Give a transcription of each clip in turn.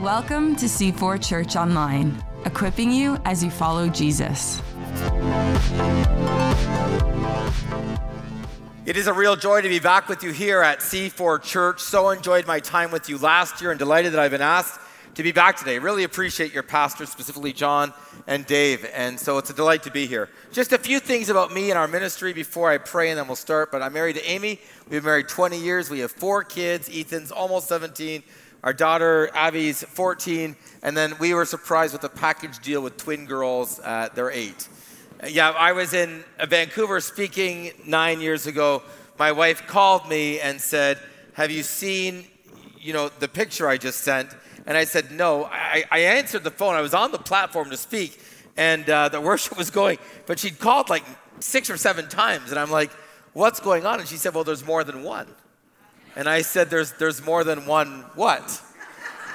Welcome to C4 Church Online, equipping you as you follow Jesus. It is a real joy to be back with you here at C4 Church. So enjoyed my time with you last year and delighted that I've been asked to be back today. Really appreciate your pastors, specifically John and Dave. And so it's a delight to be here. Just a few things about me and our ministry before I pray and then we'll start. But I'm married to Amy. We've been married 20 years. We have four kids. Ethan's almost 17. Our daughter Abby's 14, and then we were surprised with a package deal with twin girls. Uh, they're eight. Yeah, I was in Vancouver speaking nine years ago. My wife called me and said, "Have you seen, you know, the picture I just sent?" And I said, "No." I, I answered the phone. I was on the platform to speak, and uh, the worship was going, but she'd called like six or seven times, and I'm like, "What's going on?" And she said, "Well, there's more than one." And I said, There's, there's more than one what?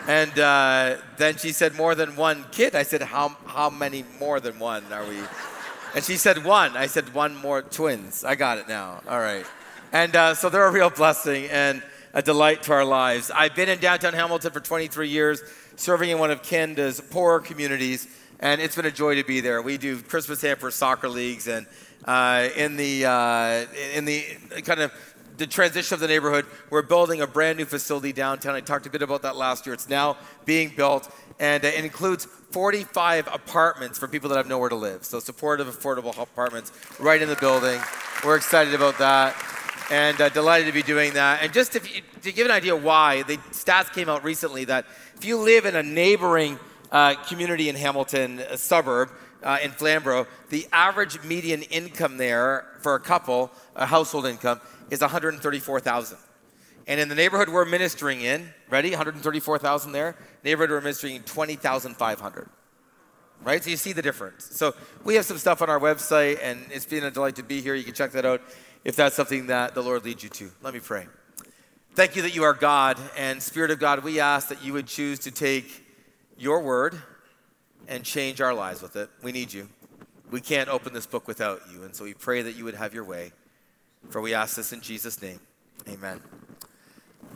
And uh, then she said, More than one kid. I said, how, how many more than one are we? And she said, One. I said, One more twins. I got it now. All right. And uh, so they're a real blessing and a delight to our lives. I've been in downtown Hamilton for 23 years, serving in one of Canada's poorer communities, and it's been a joy to be there. We do Christmas hamper soccer leagues, and uh, in the uh, in the kind of the transition of the neighborhood. We're building a brand new facility downtown. I talked a bit about that last year. It's now being built, and it includes 45 apartments for people that have nowhere to live. So, supportive, affordable apartments right in the building. We're excited about that and uh, delighted to be doing that. And just to, to give an idea why, the stats came out recently that if you live in a neighboring uh, community in Hamilton, a suburb, uh, in Flamborough, the average median income there for a couple, a household income, is 134,000. And in the neighborhood we're ministering in, ready? 134,000 there. Neighborhood we're ministering in 20,500. Right? So you see the difference. So we have some stuff on our website, and it's been a delight to be here. You can check that out if that's something that the Lord leads you to. Let me pray. Thank you that you are God, and Spirit of God, we ask that you would choose to take your word and change our lives with it. We need you. We can't open this book without you, and so we pray that you would have your way. For we ask this in Jesus' name. Amen.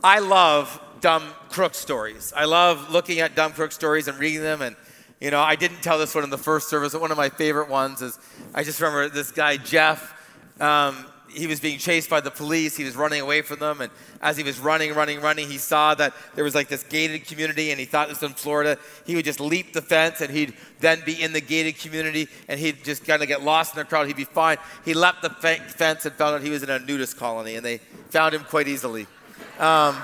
I love dumb crook stories. I love looking at dumb crook stories and reading them. And, you know, I didn't tell this one in the first service, but one of my favorite ones is I just remember this guy, Jeff. Um, he was being chased by the police. He was running away from them. And as he was running, running, running, he saw that there was like this gated community and he thought this was in Florida. He would just leap the fence and he'd then be in the gated community and he'd just kind of get lost in the crowd. He'd be fine. He leapt the fence and found out he was in a nudist colony and they found him quite easily. Um,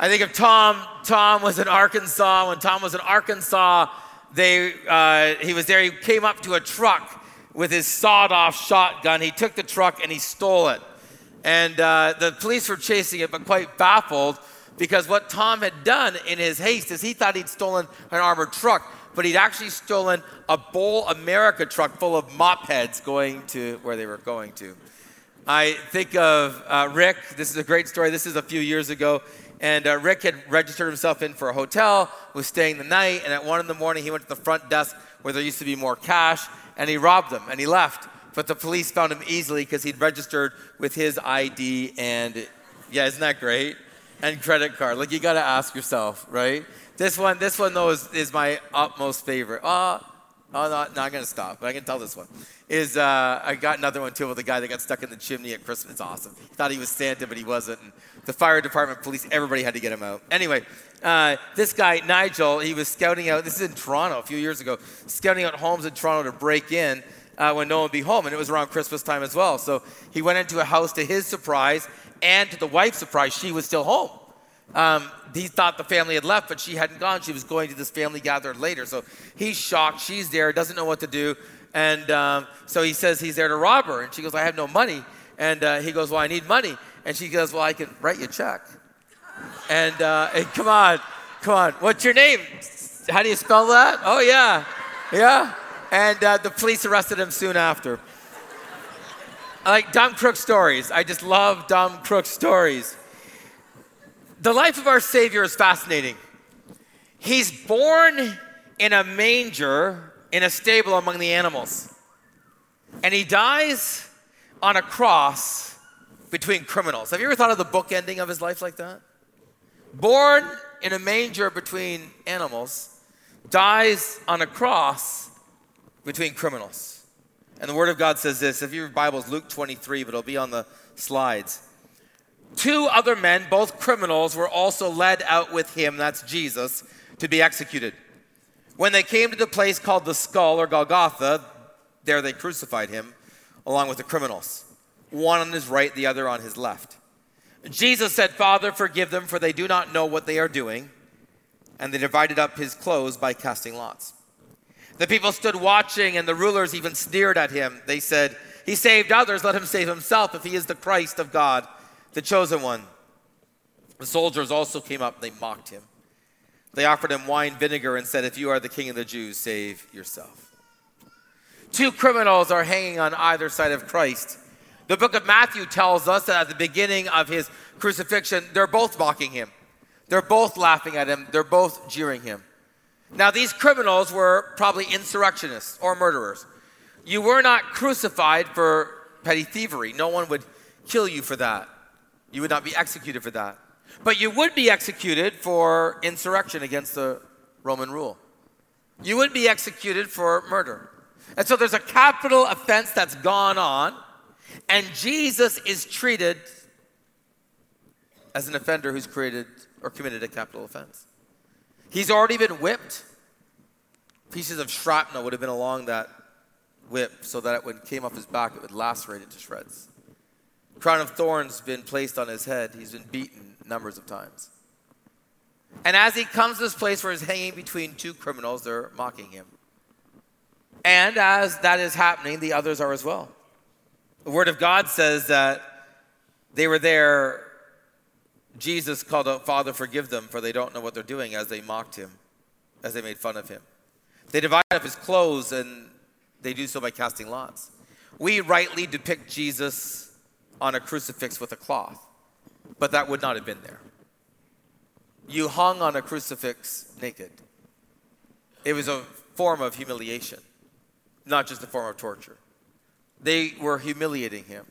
I think of Tom. Tom was in Arkansas. When Tom was in Arkansas, they, uh, he was there. He came up to a truck with his sawed off shotgun. He took the truck and he stole it. And uh, the police were chasing it, but quite baffled because what Tom had done in his haste is he thought he'd stolen an armored truck, but he'd actually stolen a Bowl America truck full of mop heads going to where they were going to. I think of uh, Rick. This is a great story. This is a few years ago. And uh, Rick had registered himself in for a hotel, was staying the night, and at one in the morning, he went to the front desk where there used to be more cash, and he robbed them and he left. But the police found him easily because he'd registered with his ID and, yeah, isn't that great? And credit card. Like you got to ask yourself, right? This one, this one though is, is my utmost favorite. Uh, Oh, I'm not going to stop, but I can tell this one. Is uh, I got another one too with a guy that got stuck in the chimney at Christmas. It's awesome. He thought he was Santa, but he wasn't. And the fire department, police, everybody had to get him out. Anyway, uh, this guy, Nigel, he was scouting out, this is in Toronto a few years ago, scouting out homes in Toronto to break in uh, when no one would be home. And it was around Christmas time as well. So he went into a house to his surprise and to the wife's surprise, she was still home. Um, he thought the family had left, but she hadn't gone. She was going to this family gathering later. So he's shocked. She's there, doesn't know what to do. And um, so he says he's there to rob her. And she goes, I have no money. And uh, he goes, Well, I need money. And she goes, Well, I can write you a check. And, uh, come on, come on. What's your name? How do you spell that? Oh, yeah. Yeah. And uh, the police arrested him soon after. I like dumb crook stories. I just love dumb crook stories. The life of our Savior is fascinating. He's born in a manger in a stable among the animals, and he dies on a cross between criminals. Have you ever thought of the book ending of his life like that? Born in a manger between animals, dies on a cross between criminals. And the Word of God says this if your Bible's Luke 23, but it'll be on the slides. Two other men, both criminals, were also led out with him, that's Jesus, to be executed. When they came to the place called the skull or Golgotha, there they crucified him along with the criminals, one on his right, the other on his left. Jesus said, Father, forgive them, for they do not know what they are doing. And they divided up his clothes by casting lots. The people stood watching, and the rulers even sneered at him. They said, He saved others, let him save himself if he is the Christ of God, the chosen one. The soldiers also came up, they mocked him. They offered him wine vinegar and said, If you are the king of the Jews, save yourself. Two criminals are hanging on either side of Christ. The book of Matthew tells us that at the beginning of his crucifixion, they're both mocking him. They're both laughing at him. They're both jeering him. Now, these criminals were probably insurrectionists or murderers. You were not crucified for petty thievery. No one would kill you for that. You would not be executed for that. But you would be executed for insurrection against the Roman rule. You would be executed for murder. And so there's a capital offense that's gone on, and Jesus is treated as an offender who's created or committed a capital offense. He's already been whipped. Pieces of shrapnel would have been along that whip so that when it came off his back, it would lacerate into shreds. Crown of thorns been placed on his head. He's been beaten numbers of times. And as he comes to this place where he's hanging between two criminals, they're mocking him. And as that is happening, the others are as well. The Word of God says that they were there. Jesus called out, Father, forgive them, for they don't know what they're doing, as they mocked him, as they made fun of him. They divide up his clothes, and they do so by casting lots. We rightly depict Jesus on a crucifix with a cloth, but that would not have been there. You hung on a crucifix naked. It was a form of humiliation not just a form of torture. They were humiliating him.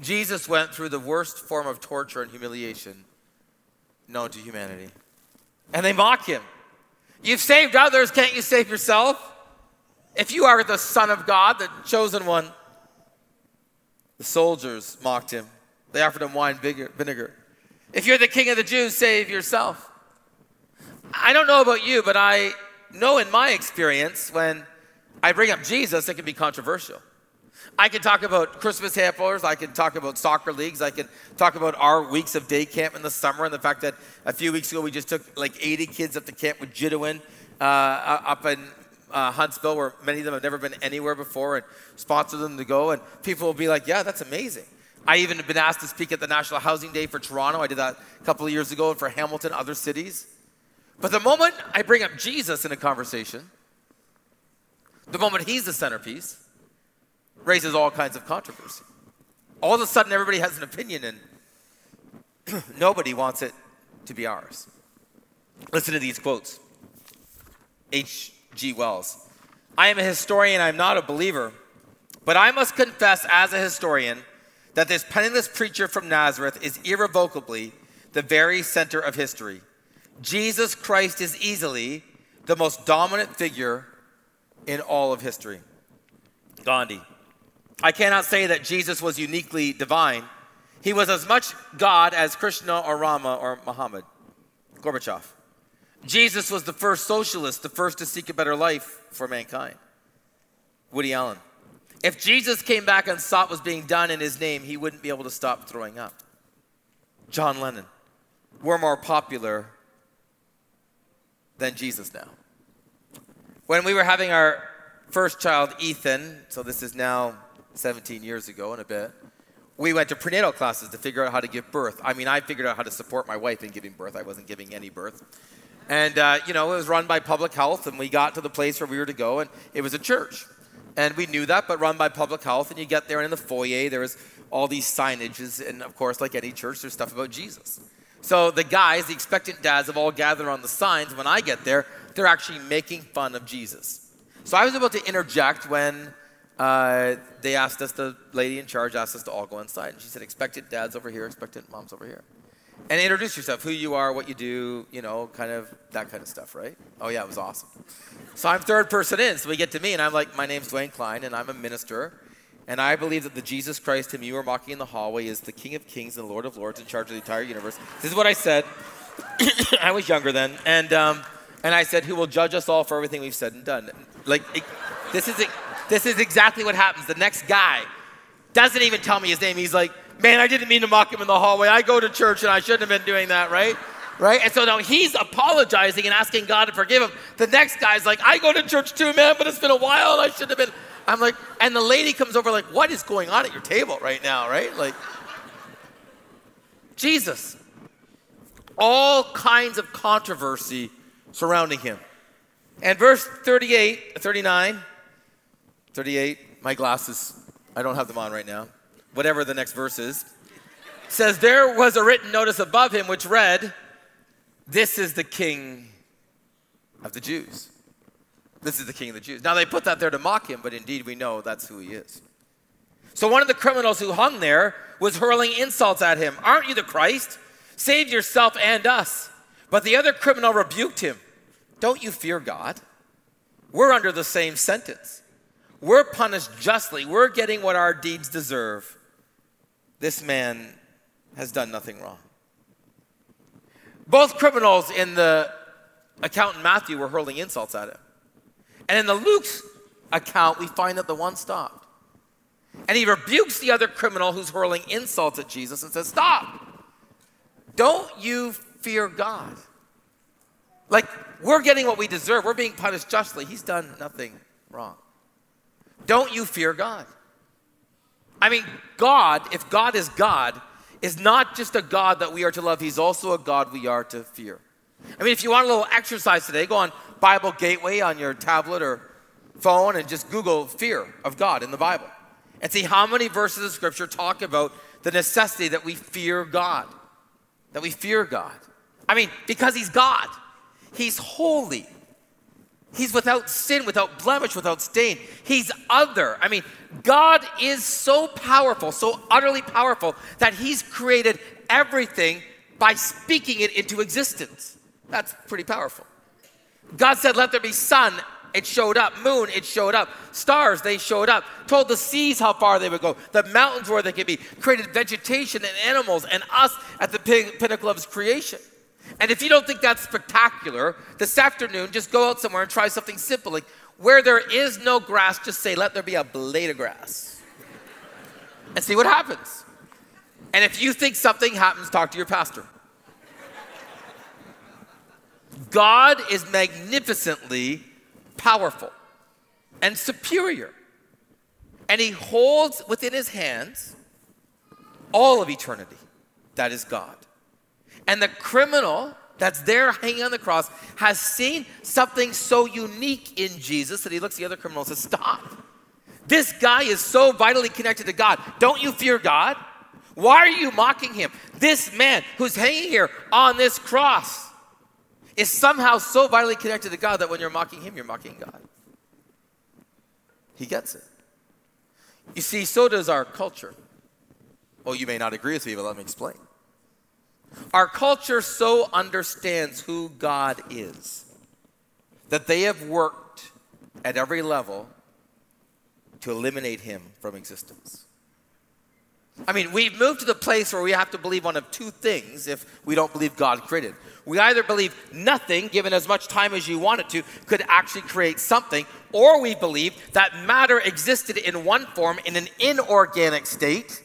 Jesus went through the worst form of torture and humiliation known to humanity. And they mock him. You've saved others, can't you save yourself? If you are the Son of God, the chosen one. The soldiers mocked him. They offered him wine vinegar. If you're the king of the Jews, save yourself. I don't know about you, but I know in my experience when I bring up Jesus, it can be controversial. I can talk about Christmas hampers. I can talk about soccer leagues. I can talk about our weeks of day camp in the summer and the fact that a few weeks ago we just took like 80 kids up to camp with Jidawin uh, up in uh, Huntsville, where many of them have never been anywhere before, and sponsor them to go. And people will be like, "Yeah, that's amazing." I even have been asked to speak at the National Housing Day for Toronto. I did that a couple of years ago, and for Hamilton, other cities. But the moment I bring up Jesus in a conversation, the moment he's the centerpiece, raises all kinds of controversy. All of a sudden, everybody has an opinion, and nobody wants it to be ours. Listen to these quotes H.G. Wells. I am a historian, I'm not a believer, but I must confess as a historian that this penniless preacher from Nazareth is irrevocably the very center of history. Jesus Christ is easily the most dominant figure in all of history. Gandhi. I cannot say that Jesus was uniquely divine. He was as much God as Krishna or Rama or Muhammad. Gorbachev. Jesus was the first socialist, the first to seek a better life for mankind. Woody Allen. If Jesus came back and saw what was being done in his name, he wouldn't be able to stop throwing up. John Lennon. We're more popular than Jesus now. When we were having our first child, Ethan, so this is now 17 years ago and a bit, we went to prenatal classes to figure out how to give birth. I mean, I figured out how to support my wife in giving birth. I wasn't giving any birth. And, uh, you know, it was run by public health, and we got to the place where we were to go, and it was a church. And we knew that, but run by public health. And you get there, and in the foyer, there was all these signages. And of course, like any church, there's stuff about Jesus. So the guys, the expectant dads, have all gathered on the signs. When I get there, they're actually making fun of Jesus. So I was about to interject when uh, they asked us, the lady in charge asked us to all go inside. And she said, expectant dad's over here, expectant mom's over here. And introduce yourself, who you are, what you do, you know, kind of that kind of stuff, right? Oh, yeah, it was awesome. So I'm third person in, so we get to me, and I'm like, my name's Dwayne Klein, and I'm a minister. And I believe that the Jesus Christ whom you are mocking in the hallway is the King of Kings and Lord of Lords in charge of the entire universe. This is what I said. I was younger then. And, um, and I said, who will judge us all for everything we've said and done. Like, it, this is. This is exactly what happens. The next guy doesn't even tell me his name. He's like, man, I didn't mean to mock him in the hallway. I go to church and I shouldn't have been doing that, right? Right? And so now he's apologizing and asking God to forgive him. The next guy's like, I go to church too, man, but it's been a while. I shouldn't have been. I'm like, and the lady comes over, like, what is going on at your table right now, right? Like, Jesus. All kinds of controversy surrounding him. And verse 38, 39, 38, my glasses, I don't have them on right now. Whatever the next verse is, says, There was a written notice above him which read, This is the King of the Jews. This is the King of the Jews. Now they put that there to mock him, but indeed we know that's who he is. So one of the criminals who hung there was hurling insults at him. Aren't you the Christ? Save yourself and us. But the other criminal rebuked him. Don't you fear God? We're under the same sentence. We're punished justly. We're getting what our deeds deserve. This man has done nothing wrong. Both criminals in the account in Matthew were hurling insults at him. And in the Luke's account, we find that the one stopped. And he rebukes the other criminal who's hurling insults at Jesus and says, Stop! Don't you fear God? Like, we're getting what we deserve. We're being punished justly. He's done nothing wrong. Don't you fear God? I mean, God, if God is God, is not just a God that we are to love, He's also a God we are to fear. I mean, if you want a little exercise today, go on Bible Gateway on your tablet or phone and just Google fear of God in the Bible and see how many verses of Scripture talk about the necessity that we fear God. That we fear God. I mean, because He's God. He's holy. He's without sin, without blemish, without stain. He's other. I mean, God is so powerful, so utterly powerful, that He's created everything by speaking it into existence. That's pretty powerful. God said, Let there be sun. It showed up. Moon, it showed up. Stars, they showed up. Told the seas how far they would go. The mountains where they could be. Created vegetation and animals and us at the pinnacle of His creation. And if you don't think that's spectacular, this afternoon, just go out somewhere and try something simple. Like where there is no grass, just say, let there be a blade of grass. and see what happens. And if you think something happens, talk to your pastor. God is magnificently powerful and superior. And he holds within his hands all of eternity. That is God. And the criminal that's there hanging on the cross has seen something so unique in Jesus that he looks at the other criminal and says, Stop. This guy is so vitally connected to God. Don't you fear God? Why are you mocking him? This man who's hanging here on this cross is somehow so vitally connected to God that when you're mocking him, you're mocking God. He gets it. You see, so does our culture. Oh, you may not agree with me, but let me explain. Our culture so understands who God is that they have worked at every level to eliminate him from existence. I mean, we've moved to the place where we have to believe one of two things if we don't believe God created. We either believe nothing, given as much time as you want it to, could actually create something, or we believe that matter existed in one form in an inorganic state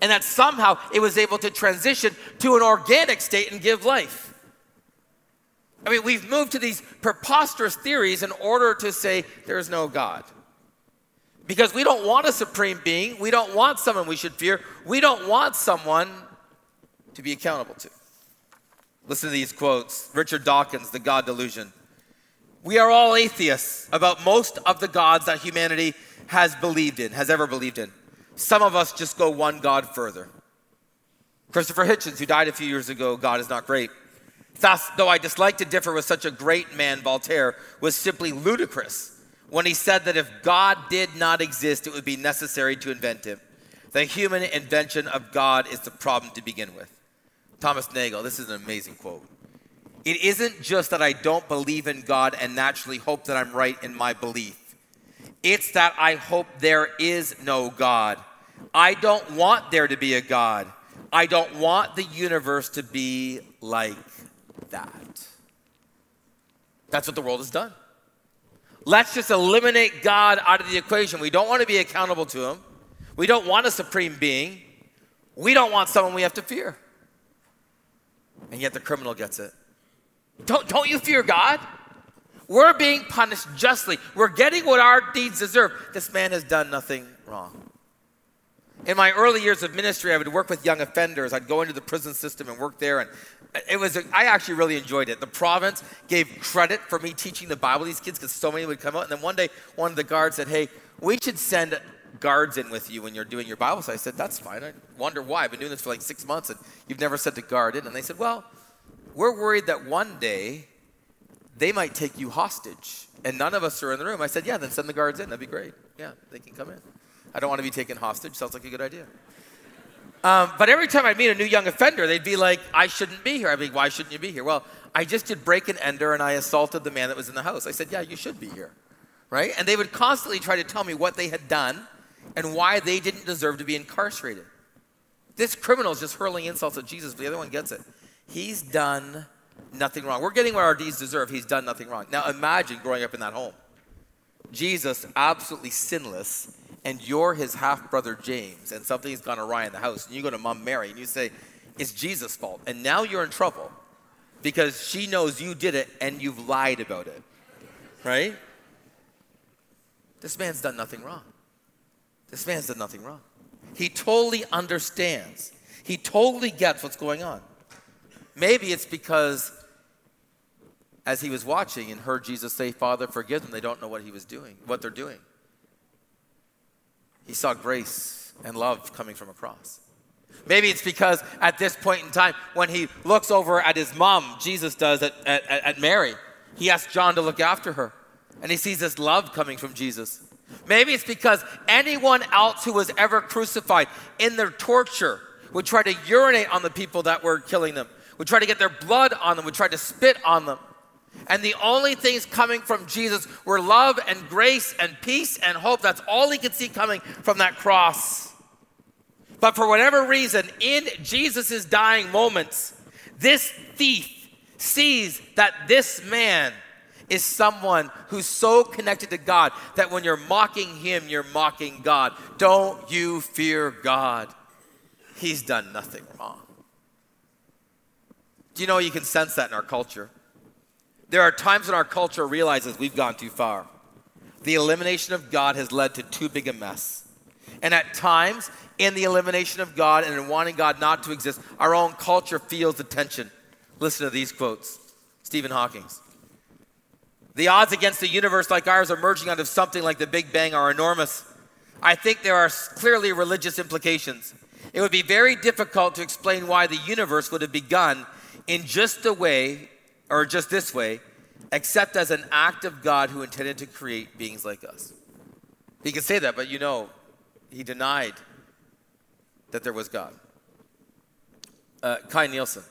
and that somehow it was able to transition to an organic state and give life. I mean, we've moved to these preposterous theories in order to say there's no God. Because we don't want a supreme being, we don't want someone we should fear, we don't want someone to be accountable to. Listen to these quotes Richard Dawkins, The God Delusion. We are all atheists about most of the gods that humanity has believed in, has ever believed in. Some of us just go one God further. Christopher Hitchens, who died a few years ago, God is not great. Thus, though I dislike to differ with such a great man, Voltaire was simply ludicrous when he said that if God did not exist, it would be necessary to invent him. The human invention of God is the problem to begin with. Thomas Nagel, this is an amazing quote. It isn't just that I don't believe in God and naturally hope that I'm right in my belief. It's that I hope there is no God. I don't want there to be a God. I don't want the universe to be like that. That's what the world has done. Let's just eliminate God out of the equation. We don't want to be accountable to Him. We don't want a supreme being. We don't want someone we have to fear. And yet the criminal gets it. Don't, don't you fear God? We're being punished justly. We're getting what our deeds deserve. This man has done nothing wrong. In my early years of ministry, I would work with young offenders. I'd go into the prison system and work there, and it was I actually really enjoyed it. The province gave credit for me teaching the Bible to these kids because so many would come out. And then one day, one of the guards said, "Hey, we should send guards in with you when you're doing your Bible." So I said, "That's fine." I wonder why. I've been doing this for like six months, and you've never sent a guard in. And they said, "Well, we're worried that one day they might take you hostage, and none of us are in the room." I said, "Yeah, then send the guards in. That'd be great. Yeah, they can come in." I don't want to be taken hostage. Sounds like a good idea. Um, but every time I'd meet a new young offender, they'd be like, I shouldn't be here. I'd be like, why shouldn't you be here? Well, I just did break and enter and I assaulted the man that was in the house. I said, yeah, you should be here. Right? And they would constantly try to tell me what they had done and why they didn't deserve to be incarcerated. This criminal is just hurling insults at Jesus, but the other one gets it. He's done nothing wrong. We're getting what our deeds deserve. He's done nothing wrong. Now imagine growing up in that home. Jesus, absolutely sinless, and you're his half brother James, and something's gone awry in the house, and you go to mom Mary and you say, It's Jesus' fault. And now you're in trouble because she knows you did it and you've lied about it. Right? This man's done nothing wrong. This man's done nothing wrong. He totally understands. He totally gets what's going on. Maybe it's because as he was watching and heard Jesus say, Father, forgive them, they don't know what he was doing, what they're doing. He saw grace and love coming from across. Maybe it's because at this point in time, when he looks over at his mom, Jesus does at, at, at Mary, he asks John to look after her. And he sees this love coming from Jesus. Maybe it's because anyone else who was ever crucified in their torture would try to urinate on the people that were killing them, would try to get their blood on them, would try to spit on them. And the only things coming from Jesus were love and grace and peace and hope. That's all he could see coming from that cross. But for whatever reason, in Jesus' dying moments, this thief sees that this man is someone who's so connected to God that when you're mocking him, you're mocking God. Don't you fear God? He's done nothing wrong. Do you know you can sense that in our culture? There are times when our culture realizes we've gone too far. The elimination of God has led to too big a mess. And at times, in the elimination of God and in wanting God not to exist, our own culture feels the tension. Listen to these quotes Stephen Hawking's. The odds against a universe like ours emerging out of something like the Big Bang are enormous. I think there are clearly religious implications. It would be very difficult to explain why the universe would have begun in just the way or just this way, except as an act of God who intended to create beings like us. He could say that, but you know, he denied that there was God. Uh, Kai Nielsen.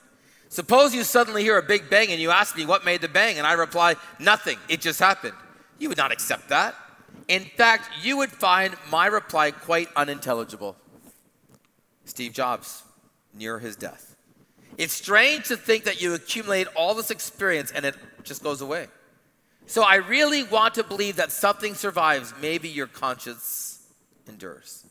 Suppose you suddenly hear a big bang and you ask me what made the bang, and I reply, nothing, it just happened. You would not accept that. In fact, you would find my reply quite unintelligible. Steve Jobs, near his death. It's strange to think that you accumulate all this experience and it just goes away. So I really want to believe that something survives. Maybe your conscience endures.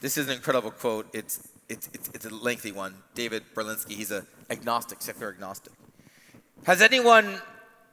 This is an incredible quote. It's, it's, it's, it's a lengthy one. David Berlinski, he's an agnostic, secular agnostic. Has anyone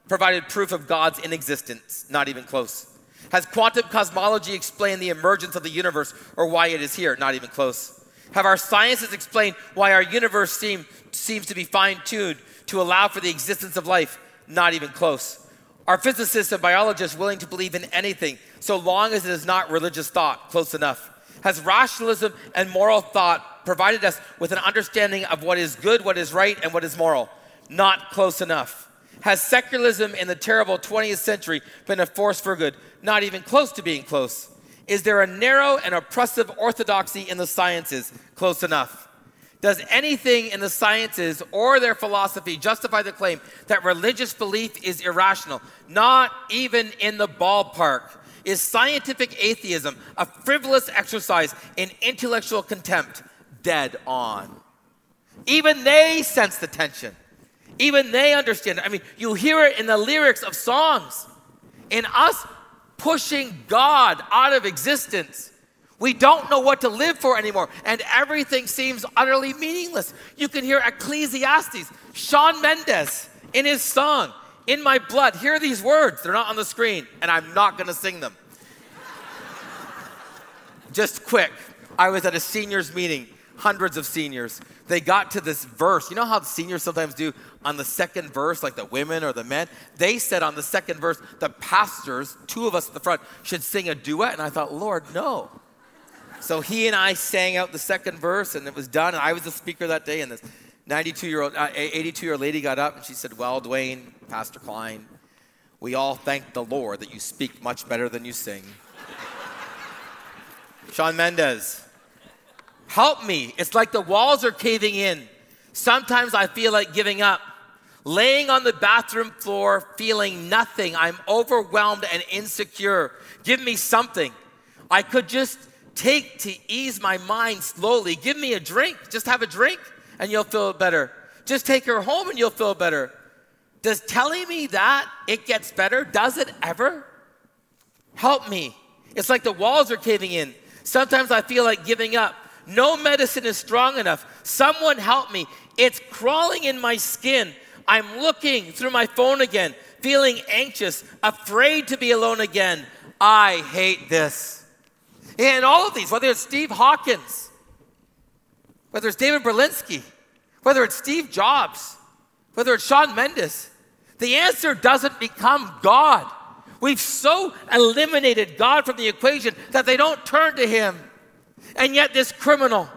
provided proof of God's inexistence? Not even close. Has quantum cosmology explained the emergence of the universe or why it is here? Not even close. Have our sciences explained why our universe seem, seems to be fine tuned to allow for the existence of life? Not even close. Are physicists and biologists willing to believe in anything so long as it is not religious thought? Close enough. Has rationalism and moral thought provided us with an understanding of what is good, what is right, and what is moral? Not close enough. Has secularism in the terrible 20th century been a force for good? Not even close to being close. Is there a narrow and oppressive orthodoxy in the sciences? Close enough. Does anything in the sciences or their philosophy justify the claim that religious belief is irrational? Not even in the ballpark. Is scientific atheism a frivolous exercise in intellectual contempt? Dead on. Even they sense the tension. Even they understand it. I mean, you hear it in the lyrics of songs. In us pushing God out of existence. We don't know what to live for anymore, and everything seems utterly meaningless. You can hear Ecclesiastes, Shawn Mendes in his song, In My Blood. Hear these words. They're not on the screen, and I'm not going to sing them. Just quick. I was at a seniors meeting, hundreds of seniors. They got to this verse. You know how seniors sometimes do on the second verse, like the women or the men? They said on the second verse, the pastors, two of us at the front, should sing a duet. And I thought, Lord, no. So he and I sang out the second verse, and it was done. And I was the speaker that day, and this 92 year old, uh, 82 year old lady got up and she said, Well, Dwayne, Pastor Klein, we all thank the Lord that you speak much better than you sing. Shawn Mendes, help me. It's like the walls are caving in. Sometimes I feel like giving up. Laying on the bathroom floor, feeling nothing. I'm overwhelmed and insecure. Give me something. I could just take to ease my mind slowly. Give me a drink. Just have a drink and you'll feel better. Just take her home and you'll feel better. Does telling me that it gets better, does it ever? Help me. It's like the walls are caving in. Sometimes I feel like giving up. No medicine is strong enough. Someone help me. It's crawling in my skin. I'm looking through my phone again, feeling anxious, afraid to be alone again. I hate this. And all of these, whether it's Steve Hawkins, whether it's David Berlinski, whether it's Steve Jobs, whether it's Shawn Mendes, the answer doesn't become God. We've so eliminated God from the equation that they don't turn to Him. And yet, this criminal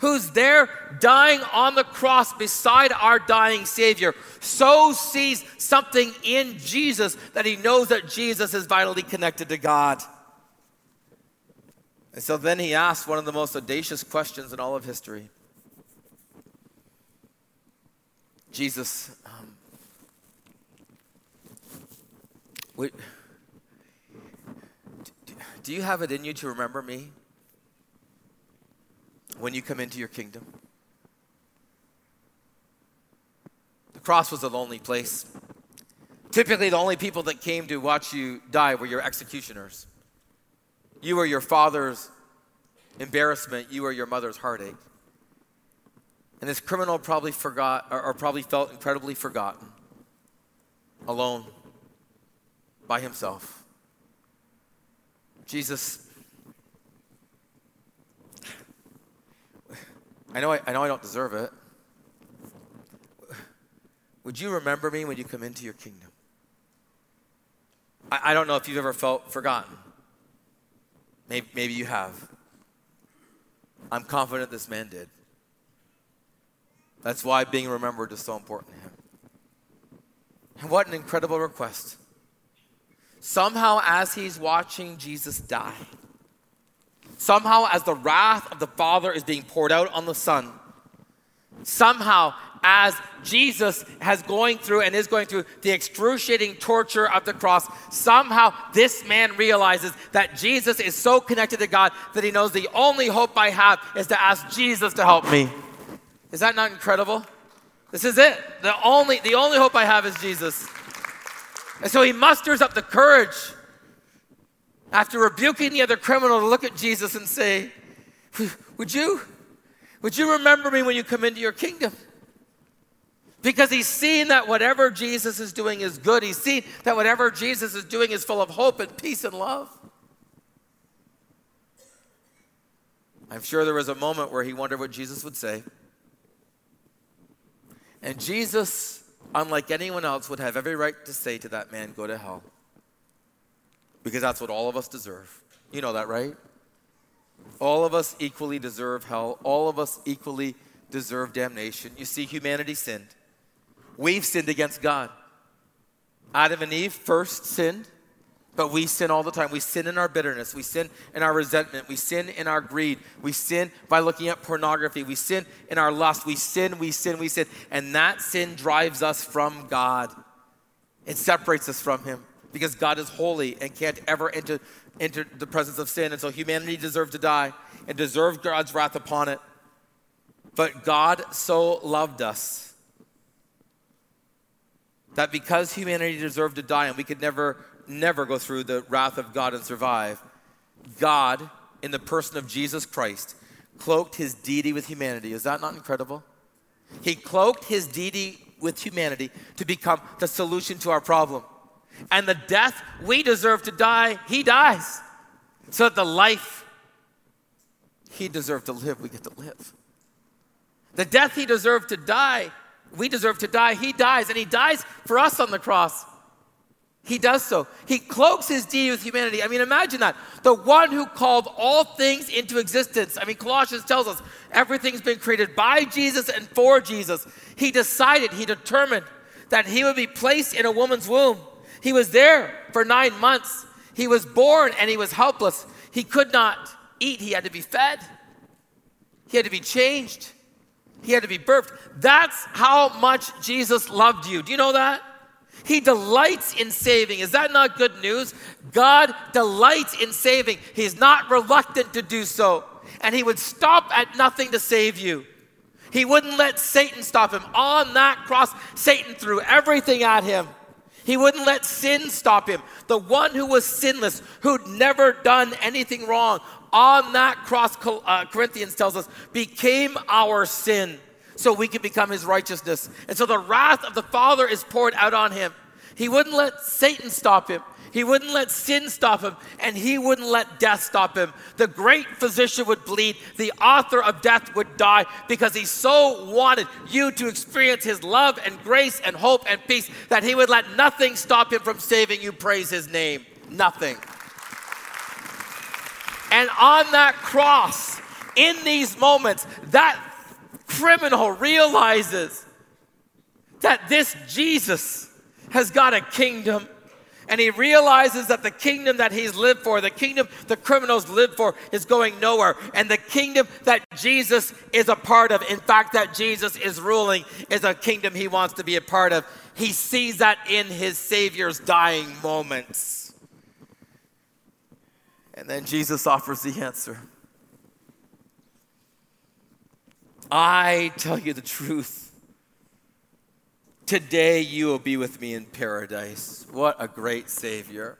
who's there dying on the cross beside our dying Savior so sees something in Jesus that he knows that Jesus is vitally connected to God. And so then he asks one of the most audacious questions in all of history. Jesus, um, wait, do you have it in you to remember me when you come into your kingdom? The cross was a lonely place. Typically, the only people that came to watch you die were your executioners. You were your father's embarrassment. You were your mother's heartache. And this criminal probably forgot, or, or probably felt incredibly forgotten, alone, by himself. Jesus, I know I, I know I don't deserve it. Would you remember me when you come into your kingdom? I, I don't know if you've ever felt forgotten. Maybe, maybe you have. I'm confident this man did. That's why being remembered is so important to him. And what an incredible request. Somehow, as he's watching Jesus die, somehow, as the wrath of the Father is being poured out on the Son, somehow, as Jesus has going through and is going through the excruciating torture of the cross, somehow this man realizes that Jesus is so connected to God that he knows the only hope I have is to ask Jesus to help me. Is that not incredible? This is it. The only, the only hope I have is Jesus. And so he musters up the courage after rebuking the other criminal to look at Jesus and say, Would you, would you remember me when you come into your kingdom? Because he's seen that whatever Jesus is doing is good. He's seen that whatever Jesus is doing is full of hope and peace and love. I'm sure there was a moment where he wondered what Jesus would say. And Jesus, unlike anyone else, would have every right to say to that man, Go to hell. Because that's what all of us deserve. You know that, right? All of us equally deserve hell. All of us equally deserve damnation. You see, humanity sinned. We've sinned against God. Adam and Eve first sinned, but we sin all the time. We sin in our bitterness. We sin in our resentment. We sin in our greed. We sin by looking at pornography. We sin in our lust. We sin, we sin, we sin. And that sin drives us from God. It separates us from Him because God is holy and can't ever enter, enter the presence of sin. And so humanity deserved to die and deserved God's wrath upon it. But God so loved us that because humanity deserved to die and we could never, never go through the wrath of God and survive, God, in the person of Jesus Christ, cloaked his deity with humanity. Is that not incredible? He cloaked his deity with humanity to become the solution to our problem. And the death we deserve to die, he dies. So that the life he deserved to live, we get to live. The death he deserved to die, we deserve to die, he dies, and he dies for us on the cross. He does so. He cloaks his deity with humanity. I mean, imagine that. The one who called all things into existence. I mean, Colossians tells us everything's been created by Jesus and for Jesus. He decided, he determined that he would be placed in a woman's womb. He was there for nine months. He was born and he was helpless. He could not eat, he had to be fed, he had to be changed. He had to be birthed. That's how much Jesus loved you. Do you know that? He delights in saving. Is that not good news? God delights in saving. He's not reluctant to do so. And He would stop at nothing to save you. He wouldn't let Satan stop him. On that cross, Satan threw everything at him. He wouldn't let sin stop him. The one who was sinless, who'd never done anything wrong, on that cross, uh, Corinthians tells us, became our sin so we could become his righteousness. And so the wrath of the Father is poured out on him. He wouldn't let Satan stop him. He wouldn't let sin stop him, and he wouldn't let death stop him. The great physician would bleed, the author of death would die because he so wanted you to experience his love and grace and hope and peace that he would let nothing stop him from saving you. Praise his name. Nothing. And on that cross, in these moments, that criminal realizes that this Jesus has got a kingdom. And he realizes that the kingdom that he's lived for, the kingdom the criminals live for, is going nowhere. And the kingdom that Jesus is a part of, in fact, that Jesus is ruling, is a kingdom he wants to be a part of. He sees that in his Savior's dying moments. And then Jesus offers the answer I tell you the truth. Today you will be with me in paradise. What a great Savior.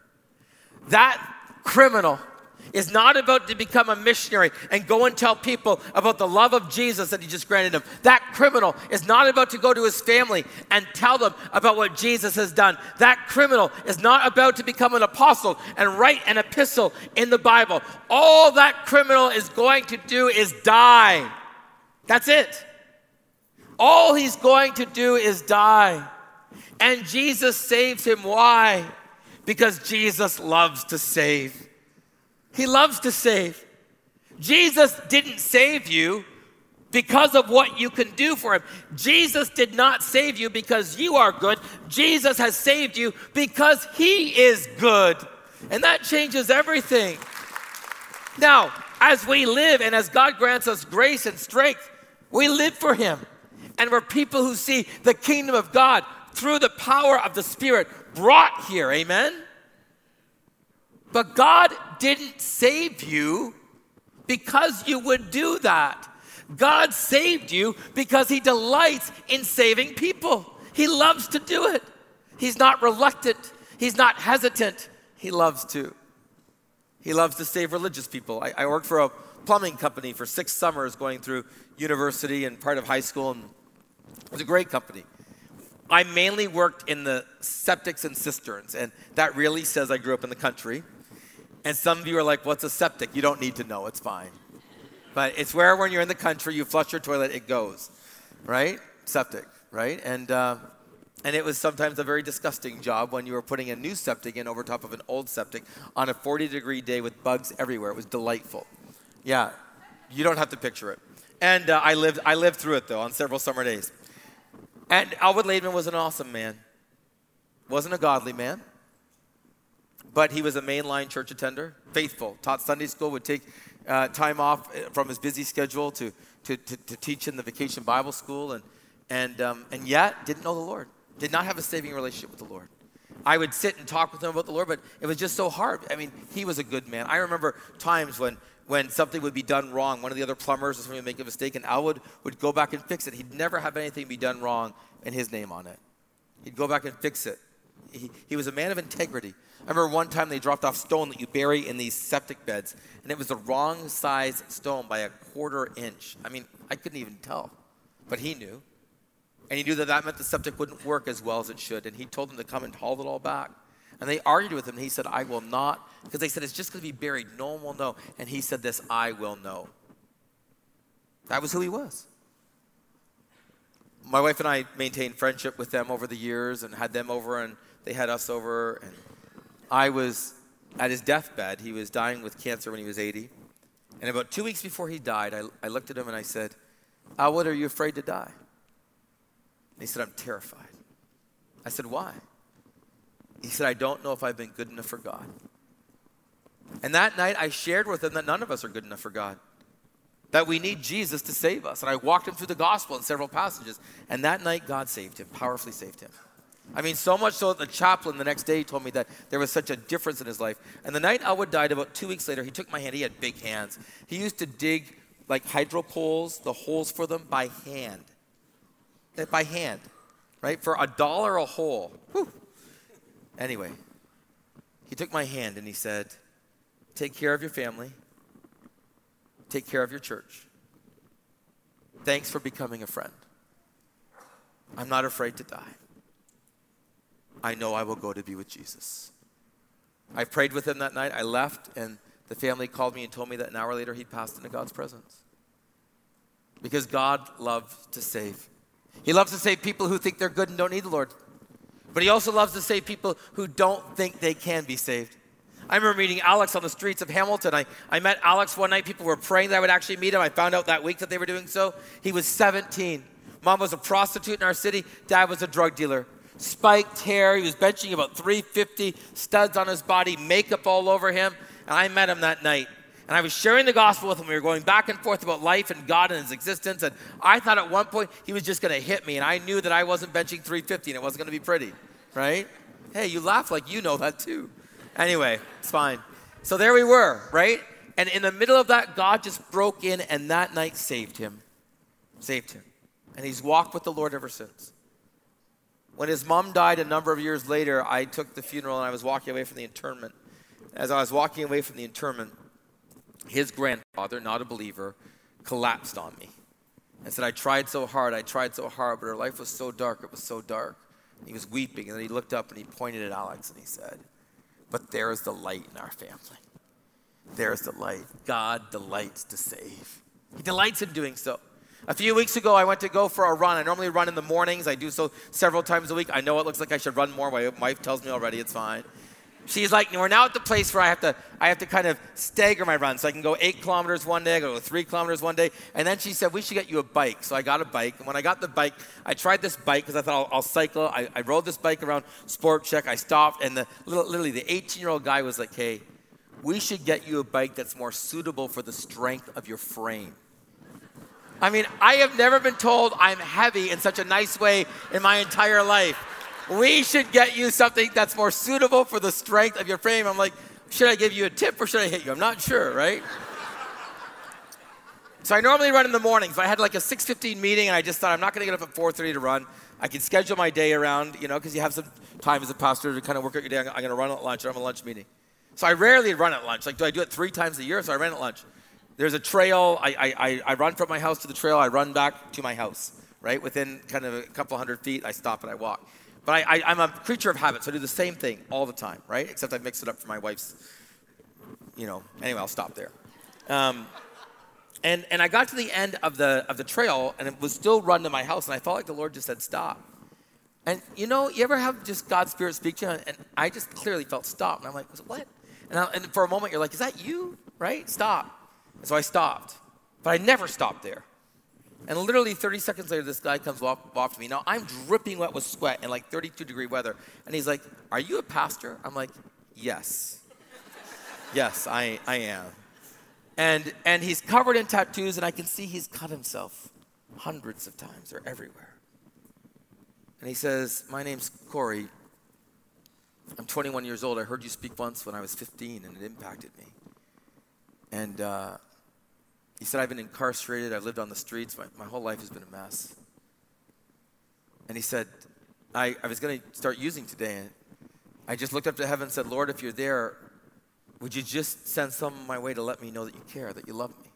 That criminal is not about to become a missionary and go and tell people about the love of Jesus that he just granted him. That criminal is not about to go to his family and tell them about what Jesus has done. That criminal is not about to become an apostle and write an epistle in the Bible. All that criminal is going to do is die. That's it. All he's going to do is die. And Jesus saves him. Why? Because Jesus loves to save. He loves to save. Jesus didn't save you because of what you can do for him. Jesus did not save you because you are good. Jesus has saved you because he is good. And that changes everything. Now, as we live and as God grants us grace and strength, we live for him. And we're people who see the kingdom of God through the power of the Spirit brought here. Amen? But God didn't save you because you would do that. God saved you because He delights in saving people. He loves to do it. He's not reluctant, He's not hesitant. He loves to. He loves to save religious people. I, I worked for a plumbing company for six summers going through university and part of high school, and it was a great company. I mainly worked in the septics and cisterns, and that really says I grew up in the country. And some of you are like, what's a septic? You don't need to know, it's fine. But it's where when you're in the country, you flush your toilet, it goes, right? Septic, right? And, uh, and it was sometimes a very disgusting job when you were putting a new septic in over top of an old septic on a 40 degree day with bugs everywhere. It was delightful. Yeah, you don't have to picture it. And uh, I, lived, I lived through it though on several summer days. And Albert Laidman was an awesome man. wasn't a godly man, but he was a mainline church attender, faithful, taught Sunday school, would take uh, time off uh, from his busy schedule to, to, to, to, teach in the vacation Bible school, and, and, um, and yet didn't know the Lord, did not have a saving relationship with the Lord. I would sit and talk with him about the Lord, but it was just so hard. I mean, he was a good man. I remember times when, when something would be done wrong, one of the other plumbers or somebody would make a mistake, and Al would, go back and fix it. He'd never have anything be done wrong and his name on it. He'd go back and fix it. He, he was a man of integrity. I remember one time they dropped off stone that you bury in these septic beds, and it was the wrong size stone by a quarter inch. I mean, I couldn't even tell, but he knew. And he knew that that meant the septic wouldn't work as well as it should. And he told them to come and haul it all back. And they argued with him. He said, I will not, because they said, it's just going to be buried. No one will know. And he said this, I will know. That was who he was. My wife and I maintained friendship with them over the years and had them over, and they had us over. And I was at his deathbed. He was dying with cancer when he was 80. And about two weeks before he died, I, I looked at him and I said, What are you afraid to die? he said, I'm terrified. I said, Why? He said, I don't know if I've been good enough for God. And that night I shared with him that none of us are good enough for God, that we need Jesus to save us. And I walked him through the gospel in several passages. And that night God saved him, powerfully saved him. I mean, so much so that the chaplain the next day told me that there was such a difference in his life. And the night Elwood died, about two weeks later, he took my hand. He had big hands. He used to dig like hydro poles, the holes for them by hand by hand, right? For a dollar a hole. Whew. Anyway, he took my hand and he said, Take care of your family, take care of your church. Thanks for becoming a friend. I'm not afraid to die. I know I will go to be with Jesus. I prayed with him that night. I left, and the family called me and told me that an hour later he'd passed into God's presence. Because God loves to save he loves to save people who think they're good and don't need the Lord. But he also loves to save people who don't think they can be saved. I remember meeting Alex on the streets of Hamilton. I, I met Alex one night. People were praying that I would actually meet him. I found out that week that they were doing so. He was 17. Mom was a prostitute in our city. Dad was a drug dealer. Spiked hair. He was benching about 350, studs on his body, makeup all over him. And I met him that night. And I was sharing the gospel with him. We were going back and forth about life and God and his existence. And I thought at one point he was just going to hit me. And I knew that I wasn't benching 350 and it wasn't going to be pretty, right? Hey, you laugh like you know that too. Anyway, it's fine. So there we were, right? And in the middle of that, God just broke in and that night saved him. Saved him. And he's walked with the Lord ever since. When his mom died a number of years later, I took the funeral and I was walking away from the interment. As I was walking away from the interment, his grandfather, not a believer, collapsed on me and said, I tried so hard, I tried so hard, but her life was so dark, it was so dark. He was weeping, and then he looked up and he pointed at Alex and he said, But there is the light in our family. There's the light. God delights to save, He delights in doing so. A few weeks ago, I went to go for a run. I normally run in the mornings. I do so several times a week. I know it looks like I should run more. My wife tells me already it's fine she's like, we're now at the place where I have to, I have to kind of stagger my run. So I can go eight kilometers one day, I go three kilometers one day. And then she said, we should get you a bike. So I got a bike. And when I got the bike, I tried this bike because I thought I'll, I'll cycle. I, I, rode this bike around Sport Chek. I stopped, and the literally the 18 year old guy was like, hey, we should get you a bike that's more suitable for the strength of your frame. I mean, I have never been told I'm heavy in such a nice way in my entire life we should get you something that's more suitable for the strength of your frame. I'm like, should I give you a tip or should I hit you? I'm not sure, right? so I normally run in the mornings. I had like a 6:15 meeting, and I just thought I'm not going to get up at 4:30 to run. I can schedule my day around, you know, because you have some time as a pastor to kind of work out your day. I'm going to run at lunch. I have a lunch meeting. So I rarely run at lunch. Like, do I do it three times a year? So I ran at lunch. There's a trail. I, I, I run from my house to the trail. I run back to my house, right? Within kind of a couple hundred feet, I stop and I walk. But I, I, am a creature of habit, so I do the same thing all the time, right? Except I mix it up for my wife's, you know. Anyway, I'll stop there. Um, and, and I got to the end of the, of the trail, and it was still run to my house, and I felt like the Lord just said, stop. And you know, you ever have just God's Spirit speak to you? And I just clearly felt stop. And I'm like, what? And, I, and for a moment, you're like, is that you? Right? Stop. And so I stopped. But I never stopped there. And literally 30 seconds later, this guy comes walk, walk to me. Now I'm dripping wet with sweat in like 32 degree weather. And he's like, Are you a pastor? I'm like, Yes. yes, I, I am. And, and he's covered in tattoos, and I can see he's cut himself hundreds of times. They're everywhere. And he says, My name's Corey. I'm 21 years old. I heard you speak once when I was 15, and it impacted me. And uh, he said, I've been incarcerated. I've lived on the streets. My, my whole life has been a mess. And he said, I, I was going to start using today. And I just looked up to heaven and said, Lord, if you're there, would you just send someone my way to let me know that you care, that you love me?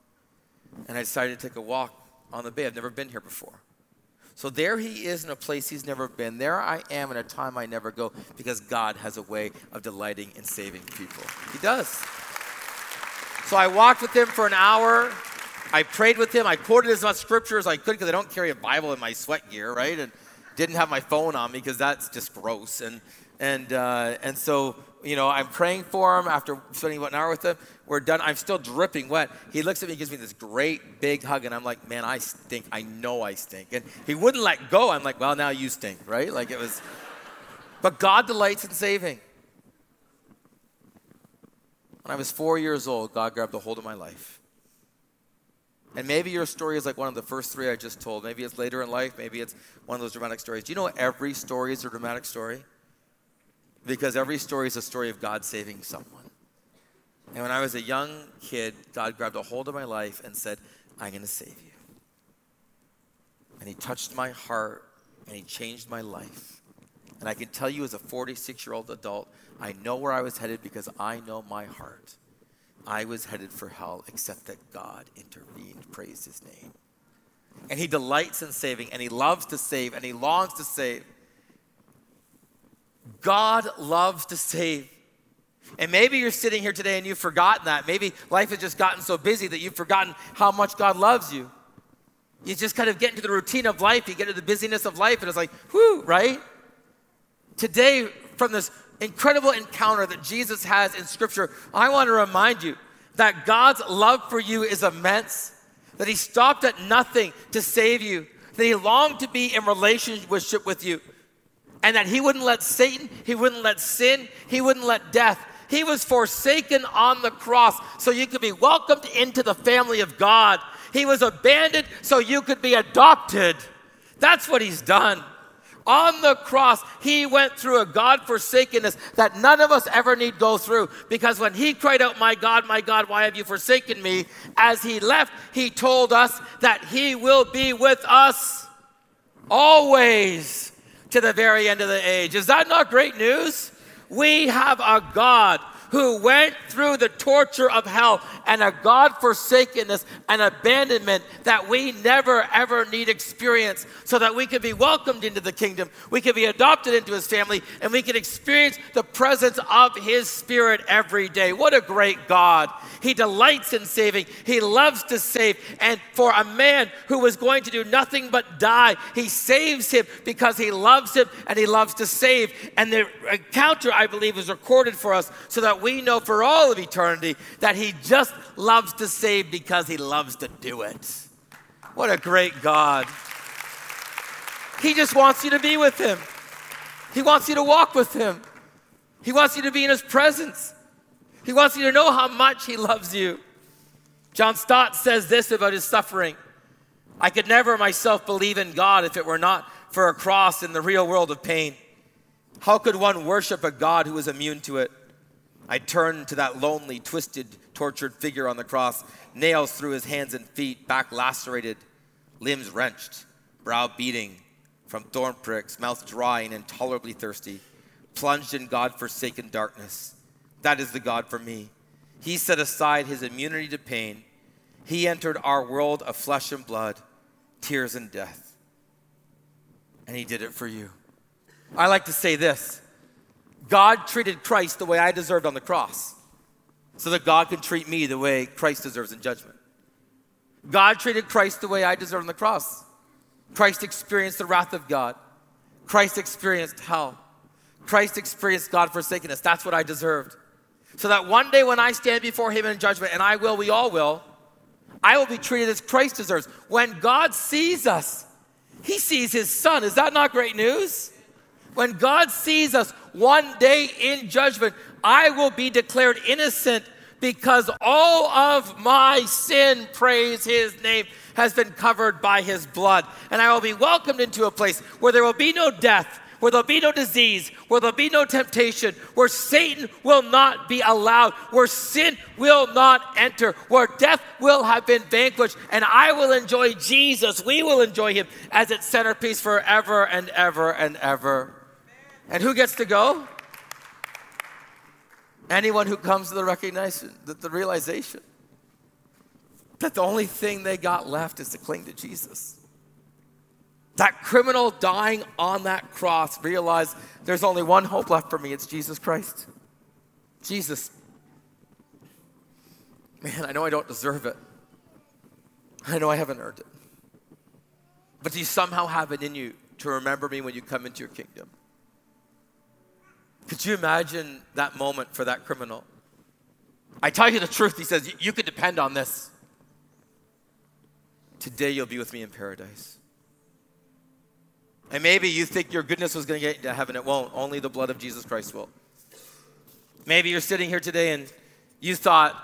And I decided to take a walk on the bay. I've never been here before. So there he is in a place he's never been. There I am in a time I never go because God has a way of delighting in saving people. He does. So I walked with him for an hour. I prayed with him. I quoted as much scripture as I could because I don't carry a Bible in my sweat gear, right? And didn't have my phone on me because that's just gross. And and uh, and so you know, I'm praying for him after spending about an hour with him. We're done. I'm still dripping wet. He looks at me, gives me this great big hug, and I'm like, man, I stink. I know I stink. And he wouldn't let go. I'm like, well, now you stink, right? Like it was. But God delights in saving. When I was four years old, God grabbed a hold of my life. And maybe your story is like one of the first three I just told. Maybe it's later in life. Maybe it's one of those dramatic stories. Do you know every story is a dramatic story? because every story is a story of God saving someone. And when I was a young kid, God grabbed a hold of my life and said, I'm going to save you. And He touched my heart and He changed my life. And I can tell you, as a 46 year old adult, I know where I was headed because I know my heart. I was headed for hell, except that God intervened. Praise His name. And He delights in saving, and He loves to save, and He longs to save. God loves to save. And maybe you're sitting here today and you've forgotten that. Maybe life has just gotten so busy that you've forgotten how much God loves you. You just kind of get into the routine of life, you get into the busyness of life, and it's like, whoo, right? Today, from this incredible encounter that Jesus has in Scripture, I want to remind you that God's love for you is immense, that He stopped at nothing to save you, that He longed to be in relationship with you and that he wouldn't let Satan, he wouldn't let sin, he wouldn't let death. He was forsaken on the cross so you could be welcomed into the family of God. He was abandoned so you could be adopted. That's what he's done. On the cross, he went through a God forsakenness that none of us ever need go through. Because when he cried out, My God, my God, why have you forsaken me? As he left, he told us that he will be with us always to the very end of the age. Is that not great news? We have a God who went through the torture of hell and a God forsakenness and abandonment that we never ever need experience so that we can be welcomed into the kingdom, we can be adopted into his family, and we can experience the presence of his spirit every day. What a great God! He delights in saving, he loves to save. And for a man who was going to do nothing but die, he saves him because he loves him and he loves to save. And the encounter, I believe, is recorded for us so that we know for all of eternity that He just loves to save because He loves to do it. What a great God. He just wants you to be with Him, He wants you to walk with Him, He wants you to be in His presence, He wants you to know how much He loves you. John Stott says this about his suffering I could never myself believe in God if it were not for a cross in the real world of pain. How could one worship a God who is immune to it? I turned to that lonely, twisted, tortured figure on the cross, nails through his hands and feet, back lacerated, limbs wrenched, brow beating from thorn pricks, mouth dry and intolerably thirsty, plunged in God forsaken darkness. That is the God for me. He set aside his immunity to pain. He entered our world of flesh and blood, tears and death. And he did it for you. I like to say this God treated Christ the way I deserved on the cross so that God can treat me the way Christ deserves in judgment. God treated Christ the way I deserve on the cross. Christ experienced the wrath of God. Christ experienced hell. Christ experienced God forsakenness. That's what I deserved. So that one day when I stand before Him in judgment, and I will, we all will, I will be treated as Christ deserves. When God sees us, he sees his son. Is that not great news? When God sees us one day in judgment, I will be declared innocent because all of my sin, praise his name, has been covered by his blood. And I will be welcomed into a place where there will be no death, where there'll be no disease, where there'll be no temptation, where Satan will not be allowed, where sin will not enter, where death will have been vanquished, and I will enjoy Jesus. We will enjoy him as its centerpiece forever and ever and ever. And who gets to go? Anyone who comes to the recognition, the, the realization that the only thing they got left is to cling to Jesus. That criminal dying on that cross realized there's only one hope left for me it's Jesus Christ. Jesus. Man, I know I don't deserve it. I know I haven't earned it. But do you somehow have it in you to remember me when you come into your kingdom? Could you imagine that moment for that criminal? I tell you the truth, he says, you could depend on this. Today you'll be with me in paradise. And maybe you think your goodness was going to get into heaven. It won't. Only the blood of Jesus Christ will. Maybe you're sitting here today and you thought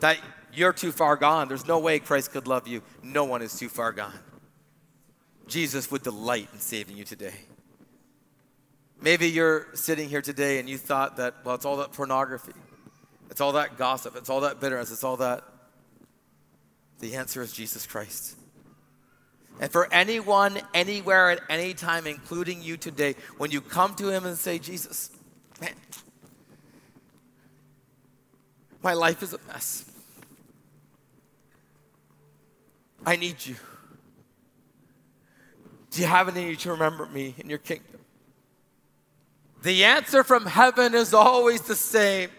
that you're too far gone. There's no way Christ could love you. No one is too far gone. Jesus would delight in saving you today. Maybe you're sitting here today and you thought that, well, it's all that pornography, it's all that gossip, it's all that bitterness, it's all that. The answer is Jesus Christ. And for anyone, anywhere, at any time, including you today, when you come to Him and say, Jesus, man, my life is a mess. I need you. Do you have it in you to remember me in your kingdom? The answer from heaven is always the same.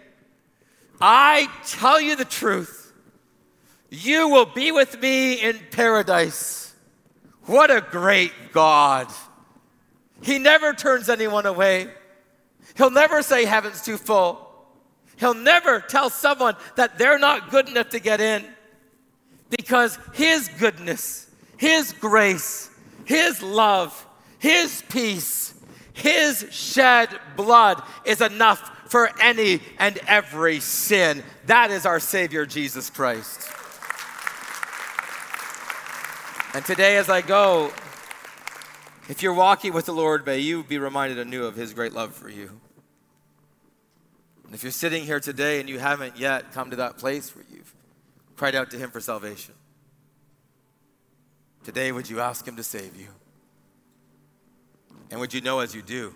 I tell you the truth. You will be with me in paradise. What a great God. He never turns anyone away. He'll never say heaven's too full. He'll never tell someone that they're not good enough to get in because His goodness, His grace, His love, His peace, his shed blood is enough for any and every sin. That is our Savior, Jesus Christ. And today, as I go, if you're walking with the Lord, may you be reminded anew of His great love for you. And if you're sitting here today and you haven't yet come to that place where you've cried out to Him for salvation, today would you ask Him to save you? And would you know as you do,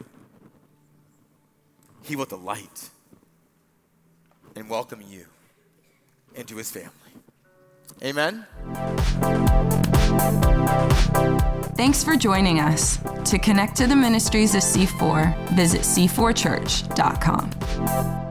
He will delight in welcoming you into His family. Amen. Thanks for joining us. To connect to the ministries of C4, visit c4church.com.